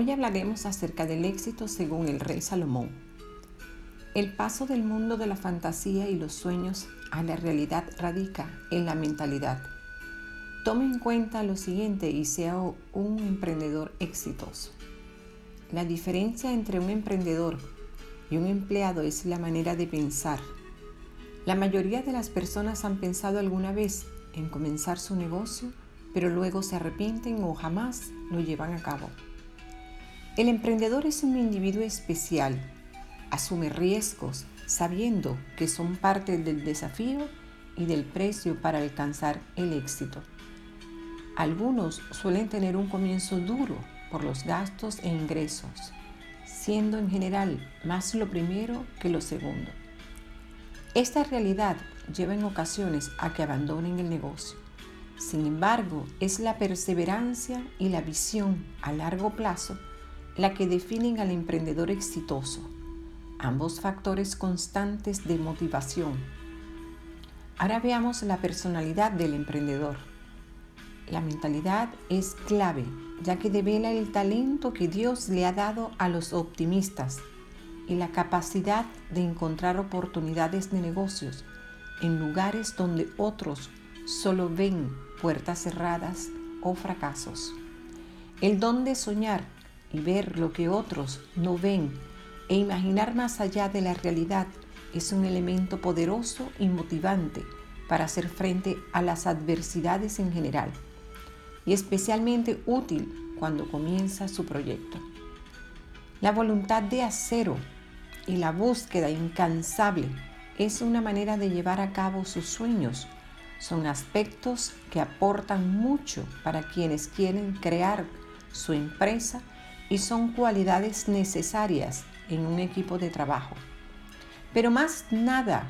Hoy hablaremos acerca del éxito según el rey Salomón. El paso del mundo de la fantasía y los sueños a la realidad radica en la mentalidad. Tome en cuenta lo siguiente y sea un emprendedor exitoso. La diferencia entre un emprendedor y un empleado es la manera de pensar. La mayoría de las personas han pensado alguna vez en comenzar su negocio, pero luego se arrepienten o jamás lo llevan a cabo. El emprendedor es un individuo especial. Asume riesgos sabiendo que son parte del desafío y del precio para alcanzar el éxito. Algunos suelen tener un comienzo duro por los gastos e ingresos, siendo en general más lo primero que lo segundo. Esta realidad lleva en ocasiones a que abandonen el negocio. Sin embargo, es la perseverancia y la visión a largo plazo la que definen al emprendedor exitoso, ambos factores constantes de motivación. Ahora veamos la personalidad del emprendedor. La mentalidad es clave, ya que devela el talento que Dios le ha dado a los optimistas y la capacidad de encontrar oportunidades de negocios en lugares donde otros solo ven puertas cerradas o fracasos. El don de soñar y ver lo que otros no ven e imaginar más allá de la realidad es un elemento poderoso y motivante para hacer frente a las adversidades en general y especialmente útil cuando comienza su proyecto. La voluntad de acero y la búsqueda incansable es una manera de llevar a cabo sus sueños. Son aspectos que aportan mucho para quienes quieren crear su empresa y son cualidades necesarias en un equipo de trabajo. Pero más nada,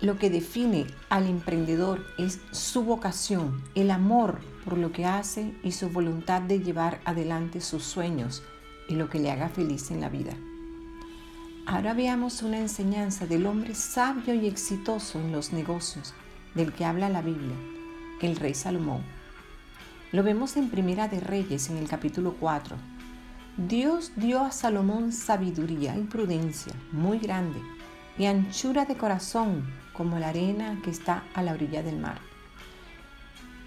lo que define al emprendedor es su vocación, el amor por lo que hace y su voluntad de llevar adelante sus sueños y lo que le haga feliz en la vida. Ahora veamos una enseñanza del hombre sabio y exitoso en los negocios del que habla la Biblia, el rey Salomón. Lo vemos en Primera de Reyes en el capítulo 4. Dios dio a Salomón sabiduría y prudencia muy grande y anchura de corazón como la arena que está a la orilla del mar.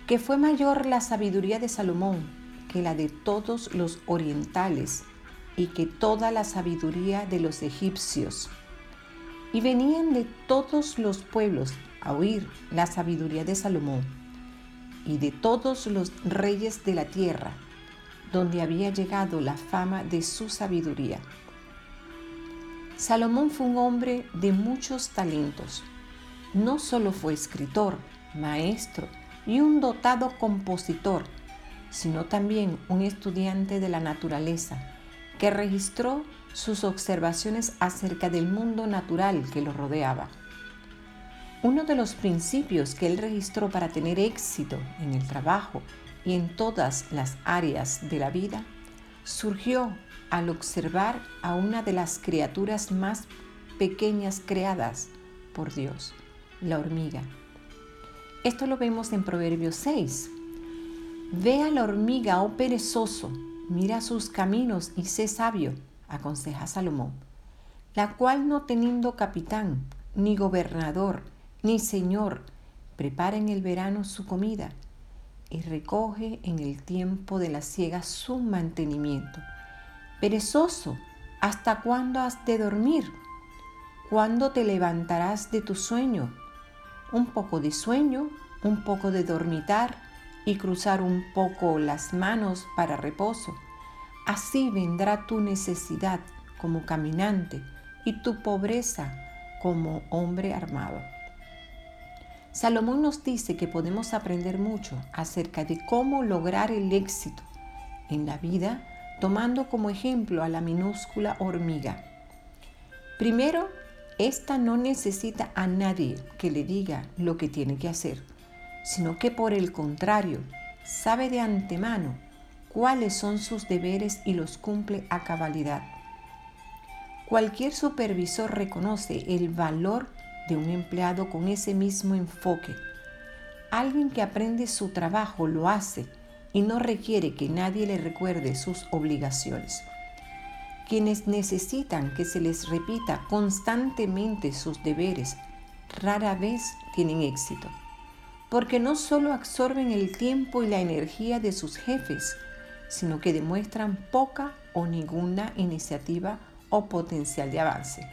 Que fue mayor la sabiduría de Salomón que la de todos los orientales y que toda la sabiduría de los egipcios. Y venían de todos los pueblos a oír la sabiduría de Salomón y de todos los reyes de la tierra, donde había llegado la fama de su sabiduría. Salomón fue un hombre de muchos talentos. No solo fue escritor, maestro y un dotado compositor, sino también un estudiante de la naturaleza que registró sus observaciones acerca del mundo natural que lo rodeaba. Uno de los principios que él registró para tener éxito en el trabajo y en todas las áreas de la vida surgió al observar a una de las criaturas más pequeñas creadas por Dios, la hormiga. Esto lo vemos en Proverbios 6. Ve a la hormiga, oh perezoso, mira sus caminos y sé sabio, aconseja Salomón, la cual no teniendo capitán, ni gobernador, ni Señor prepara en el verano su comida y recoge en el tiempo de la siega su mantenimiento. Perezoso, ¿hasta cuándo has de dormir? ¿Cuándo te levantarás de tu sueño? Un poco de sueño, un poco de dormitar y cruzar un poco las manos para reposo. Así vendrá tu necesidad como caminante y tu pobreza como hombre armado. Salomón nos dice que podemos aprender mucho acerca de cómo lograr el éxito en la vida tomando como ejemplo a la minúscula hormiga. Primero, esta no necesita a nadie que le diga lo que tiene que hacer, sino que por el contrario, sabe de antemano cuáles son sus deberes y los cumple a cabalidad. Cualquier supervisor reconoce el valor de un empleado con ese mismo enfoque. Alguien que aprende su trabajo lo hace y no requiere que nadie le recuerde sus obligaciones. Quienes necesitan que se les repita constantemente sus deberes rara vez tienen éxito, porque no solo absorben el tiempo y la energía de sus jefes, sino que demuestran poca o ninguna iniciativa o potencial de avance.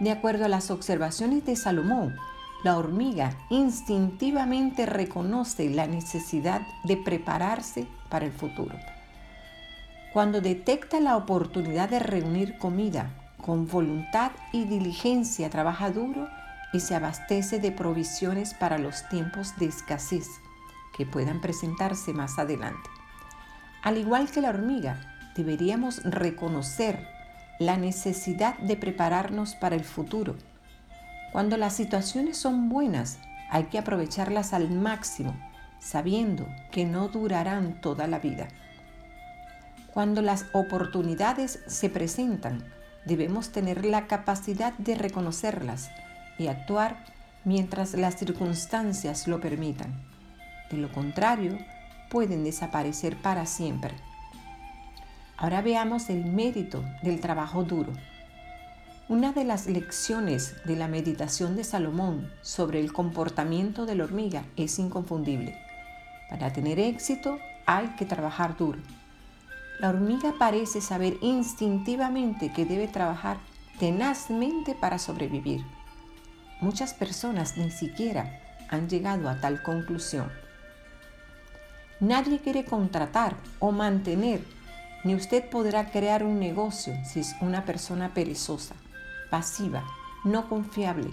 De acuerdo a las observaciones de Salomón, la hormiga instintivamente reconoce la necesidad de prepararse para el futuro. Cuando detecta la oportunidad de reunir comida con voluntad y diligencia, trabaja duro y se abastece de provisiones para los tiempos de escasez que puedan presentarse más adelante. Al igual que la hormiga, deberíamos reconocer la necesidad de prepararnos para el futuro cuando las situaciones son buenas, hay que aprovecharlas al máximo, sabiendo que no durarán toda la vida. Cuando las oportunidades se presentan, debemos tener la capacidad de reconocerlas y actuar mientras las circunstancias lo permitan. De lo contrario, pueden desaparecer para siempre. Ahora veamos el mérito del trabajo duro. Una de las lecciones de la meditación de Salomón sobre el comportamiento de la hormiga es inconfundible. Para tener éxito hay que trabajar duro. La hormiga parece saber instintivamente que debe trabajar tenazmente para sobrevivir. Muchas personas ni siquiera han llegado a tal conclusión. Nadie quiere contratar o mantener, ni usted podrá crear un negocio si es una persona perezosa pasiva, no confiable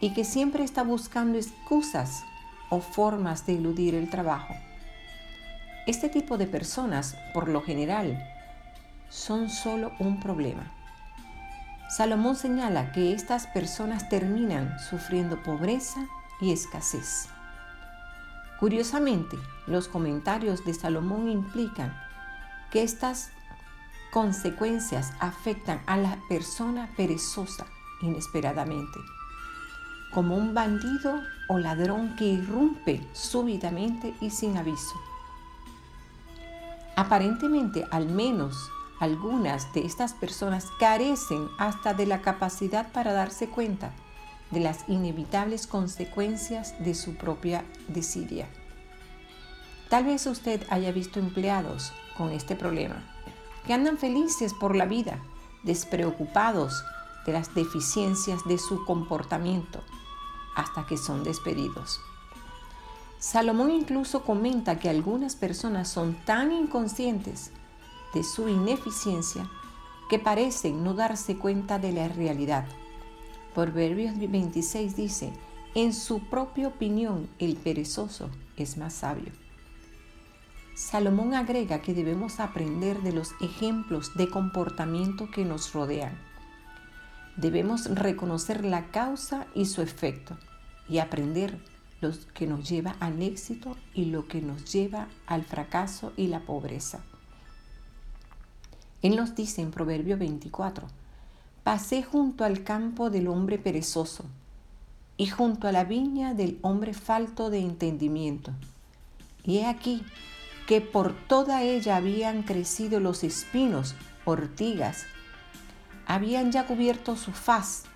y que siempre está buscando excusas o formas de eludir el trabajo. Este tipo de personas, por lo general, son solo un problema. Salomón señala que estas personas terminan sufriendo pobreza y escasez. Curiosamente, los comentarios de Salomón implican que estas consecuencias afectan a la persona perezosa inesperadamente, como un bandido o ladrón que irrumpe súbitamente y sin aviso. Aparentemente, al menos algunas de estas personas carecen hasta de la capacidad para darse cuenta de las inevitables consecuencias de su propia desidia. Tal vez usted haya visto empleados con este problema que andan felices por la vida, despreocupados de las deficiencias de su comportamiento, hasta que son despedidos. Salomón incluso comenta que algunas personas son tan inconscientes de su ineficiencia que parecen no darse cuenta de la realidad. Proverbios 26 dice, en su propia opinión el perezoso es más sabio. Salomón agrega que debemos aprender de los ejemplos de comportamiento que nos rodean. Debemos reconocer la causa y su efecto y aprender lo que nos lleva al éxito y lo que nos lleva al fracaso y la pobreza. Él nos dice en Proverbio 24, pasé junto al campo del hombre perezoso y junto a la viña del hombre falto de entendimiento. Y he aquí que por toda ella habían crecido los espinos, ortigas, habían ya cubierto su faz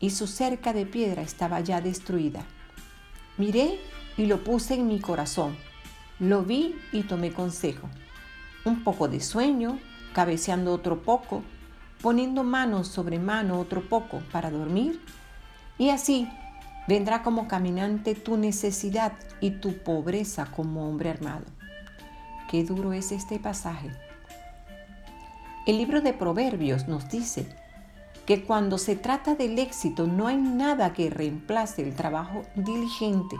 y su cerca de piedra estaba ya destruida. Miré y lo puse en mi corazón, lo vi y tomé consejo. Un poco de sueño, cabeceando otro poco, poniendo mano sobre mano otro poco para dormir, y así vendrá como caminante tu necesidad y tu pobreza como hombre armado. Qué duro es este pasaje. El libro de Proverbios nos dice que cuando se trata del éxito no hay nada que reemplace el trabajo diligente.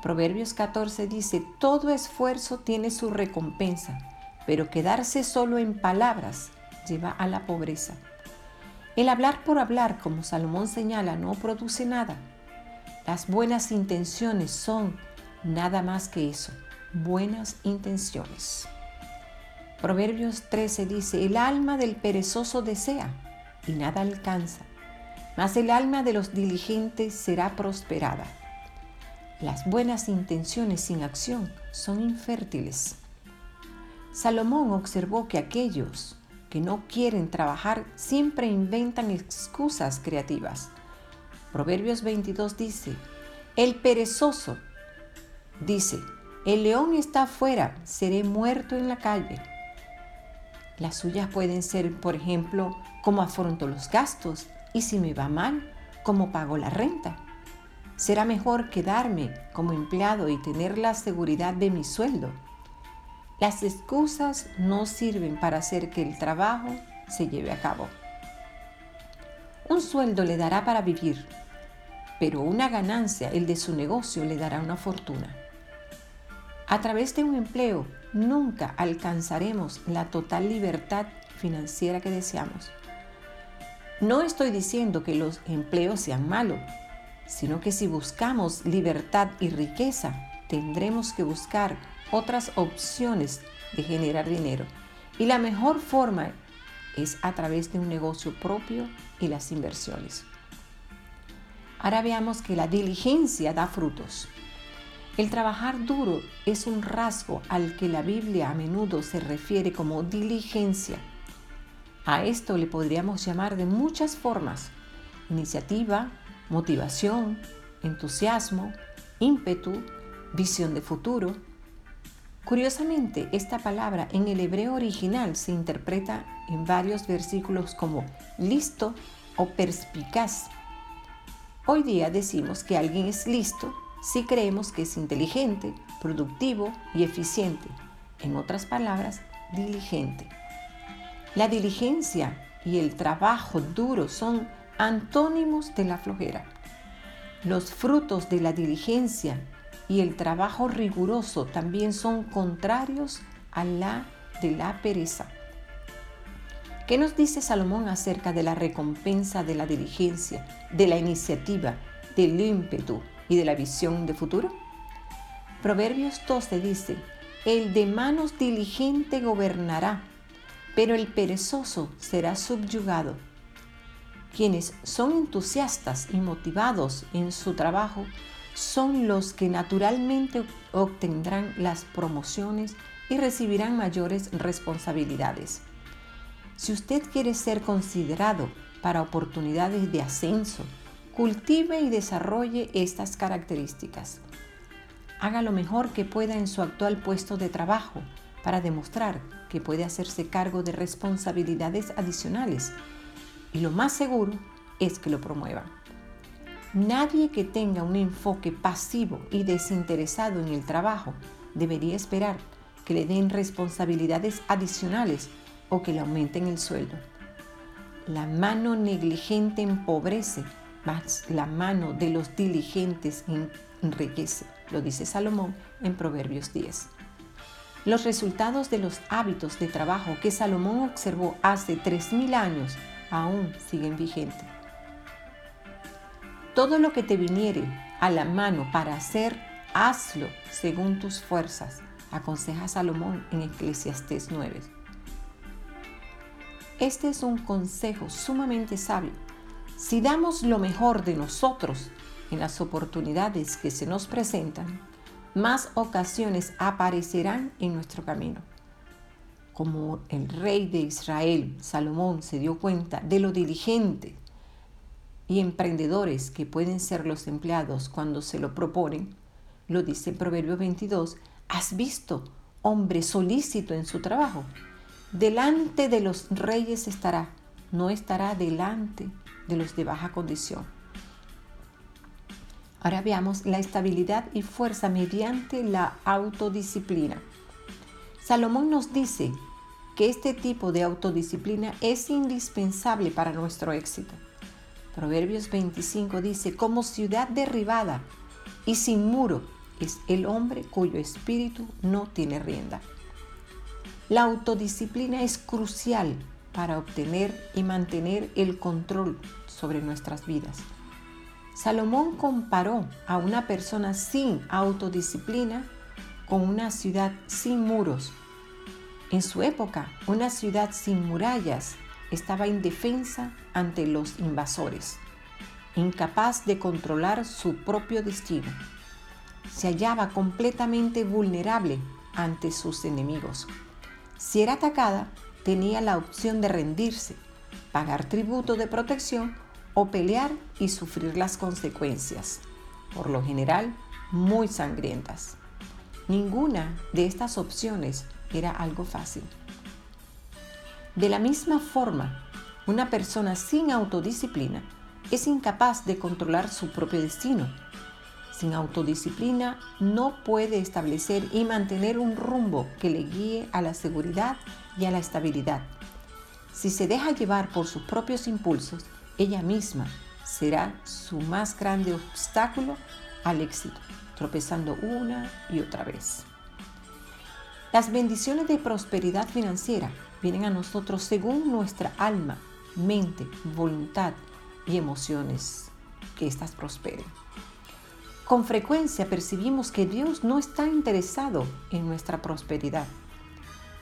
Proverbios 14 dice, todo esfuerzo tiene su recompensa, pero quedarse solo en palabras lleva a la pobreza. El hablar por hablar, como Salomón señala, no produce nada. Las buenas intenciones son nada más que eso buenas intenciones. Proverbios 13 dice, el alma del perezoso desea y nada alcanza, mas el alma de los diligentes será prosperada. Las buenas intenciones sin acción son infértiles. Salomón observó que aquellos que no quieren trabajar siempre inventan excusas creativas. Proverbios 22 dice, el perezoso dice, el león está afuera, seré muerto en la calle. Las suyas pueden ser, por ejemplo, cómo afronto los gastos y si me va mal, cómo pago la renta. Será mejor quedarme como empleado y tener la seguridad de mi sueldo. Las excusas no sirven para hacer que el trabajo se lleve a cabo. Un sueldo le dará para vivir, pero una ganancia, el de su negocio, le dará una fortuna. A través de un empleo nunca alcanzaremos la total libertad financiera que deseamos. No estoy diciendo que los empleos sean malos, sino que si buscamos libertad y riqueza, tendremos que buscar otras opciones de generar dinero. Y la mejor forma es a través de un negocio propio y las inversiones. Ahora veamos que la diligencia da frutos. El trabajar duro es un rasgo al que la Biblia a menudo se refiere como diligencia. A esto le podríamos llamar de muchas formas. Iniciativa, motivación, entusiasmo, ímpetu, visión de futuro. Curiosamente, esta palabra en el hebreo original se interpreta en varios versículos como listo o perspicaz. Hoy día decimos que alguien es listo si creemos que es inteligente, productivo y eficiente. En otras palabras, diligente. La diligencia y el trabajo duro son antónimos de la flojera. Los frutos de la diligencia y el trabajo riguroso también son contrarios a la de la pereza. ¿Qué nos dice Salomón acerca de la recompensa de la diligencia, de la iniciativa, del ímpetu y de la visión de futuro? Proverbios 12 dice, el de manos diligente gobernará, pero el perezoso será subyugado. Quienes son entusiastas y motivados en su trabajo son los que naturalmente obtendrán las promociones y recibirán mayores responsabilidades. Si usted quiere ser considerado para oportunidades de ascenso, cultive y desarrolle estas características. Haga lo mejor que pueda en su actual puesto de trabajo para demostrar que puede hacerse cargo de responsabilidades adicionales y lo más seguro es que lo promuevan. Nadie que tenga un enfoque pasivo y desinteresado en el trabajo debería esperar que le den responsabilidades adicionales o que le aumenten el sueldo. La mano negligente empobrece, la mano de los diligentes enriquece, lo dice Salomón en Proverbios 10. Los resultados de los hábitos de trabajo que Salomón observó hace 3.000 años aún siguen vigentes. Todo lo que te viniere a la mano para hacer, hazlo según tus fuerzas, aconseja Salomón en Eclesiastés 9. Este es un consejo sumamente sabio. Si damos lo mejor de nosotros en las oportunidades que se nos presentan, más ocasiones aparecerán en nuestro camino como el rey de Israel, Salomón, se dio cuenta de lo diligente y emprendedores que pueden ser los empleados cuando se lo proponen, lo dice en Proverbio 22, ¿has visto hombre solícito en su trabajo? Delante de los reyes estará, no estará delante de los de baja condición. Ahora veamos la estabilidad y fuerza mediante la autodisciplina. Salomón nos dice que este tipo de autodisciplina es indispensable para nuestro éxito. Proverbios 25 dice, como ciudad derribada y sin muro es el hombre cuyo espíritu no tiene rienda. La autodisciplina es crucial para obtener y mantener el control sobre nuestras vidas. Salomón comparó a una persona sin autodisciplina con una ciudad sin muros en su época, una ciudad sin murallas estaba indefensa ante los invasores, incapaz de controlar su propio destino. se hallaba completamente vulnerable ante sus enemigos. Si era atacada, tenía la opción de rendirse, pagar tributo de protección o pelear y sufrir las consecuencias, por lo general muy sangrientas. Ninguna de estas opciones era algo fácil. De la misma forma, una persona sin autodisciplina es incapaz de controlar su propio destino. Sin autodisciplina no puede establecer y mantener un rumbo que le guíe a la seguridad y a la estabilidad. Si se deja llevar por sus propios impulsos, ella misma será su más grande obstáculo al éxito, tropezando una y otra vez. Las bendiciones de prosperidad financiera vienen a nosotros según nuestra alma mente, voluntad y emociones, que éstas prosperen. Con frecuencia percibimos que Dios no está interesado en nuestra prosperidad.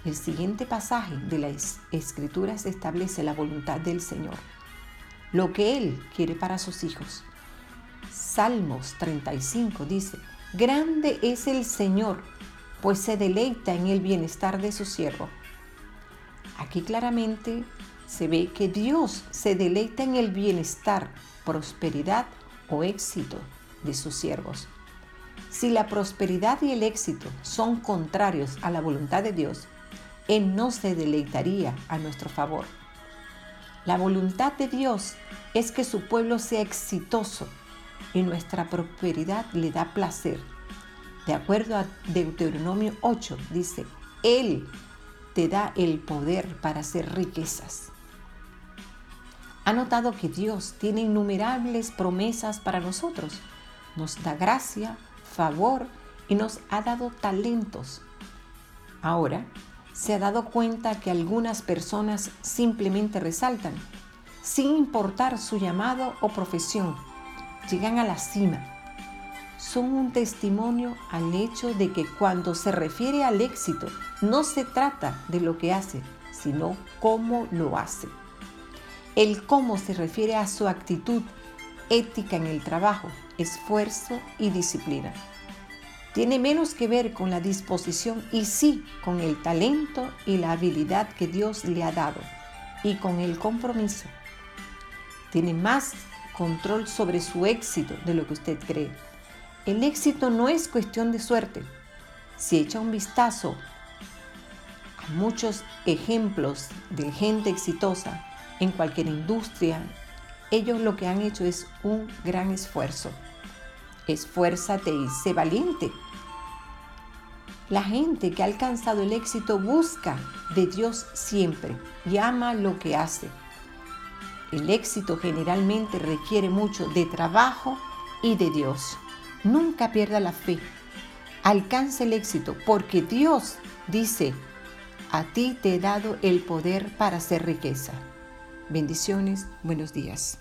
El siguiente pasaje de las Escrituras establece la voluntad del Señor, lo que Él quiere para sus hijos. Salmos 35 dice, Grande es el Señor, pues se deleita en el bienestar de su siervo. Aquí claramente se ve que Dios se deleita en el bienestar, prosperidad o éxito de sus siervos. Si la prosperidad y el éxito son contrarios a la voluntad de Dios, Él no se deleitaría a nuestro favor. La voluntad de Dios es que su pueblo sea exitoso y nuestra prosperidad le da placer. De acuerdo a Deuteronomio 8, dice, Él te da el poder para hacer riquezas. Ha notado que Dios tiene innumerables promesas para nosotros. Nos da gracia, favor y nos ha dado talentos. Ahora, se ha dado cuenta que algunas personas simplemente resaltan, sin importar su llamado o profesión, llegan a la cima. Son un testimonio al hecho de que cuando se refiere al éxito, no se trata de lo que hace, sino cómo lo hace. El cómo se refiere a su actitud ética en el trabajo, esfuerzo y disciplina. Tiene menos que ver con la disposición y sí con el talento y la habilidad que Dios le ha dado y con el compromiso. Tiene más control sobre su éxito de lo que usted cree. El éxito no es cuestión de suerte. Si echa un vistazo a muchos ejemplos de gente exitosa, en cualquier industria, ellos lo que han hecho es un gran esfuerzo. Esfuérzate y sé valiente. La gente que ha alcanzado el éxito busca de Dios siempre y ama lo que hace. El éxito generalmente requiere mucho de trabajo y de Dios. Nunca pierda la fe. Alcanza el éxito porque Dios dice, a ti te he dado el poder para hacer riqueza. Bendiciones, buenos días.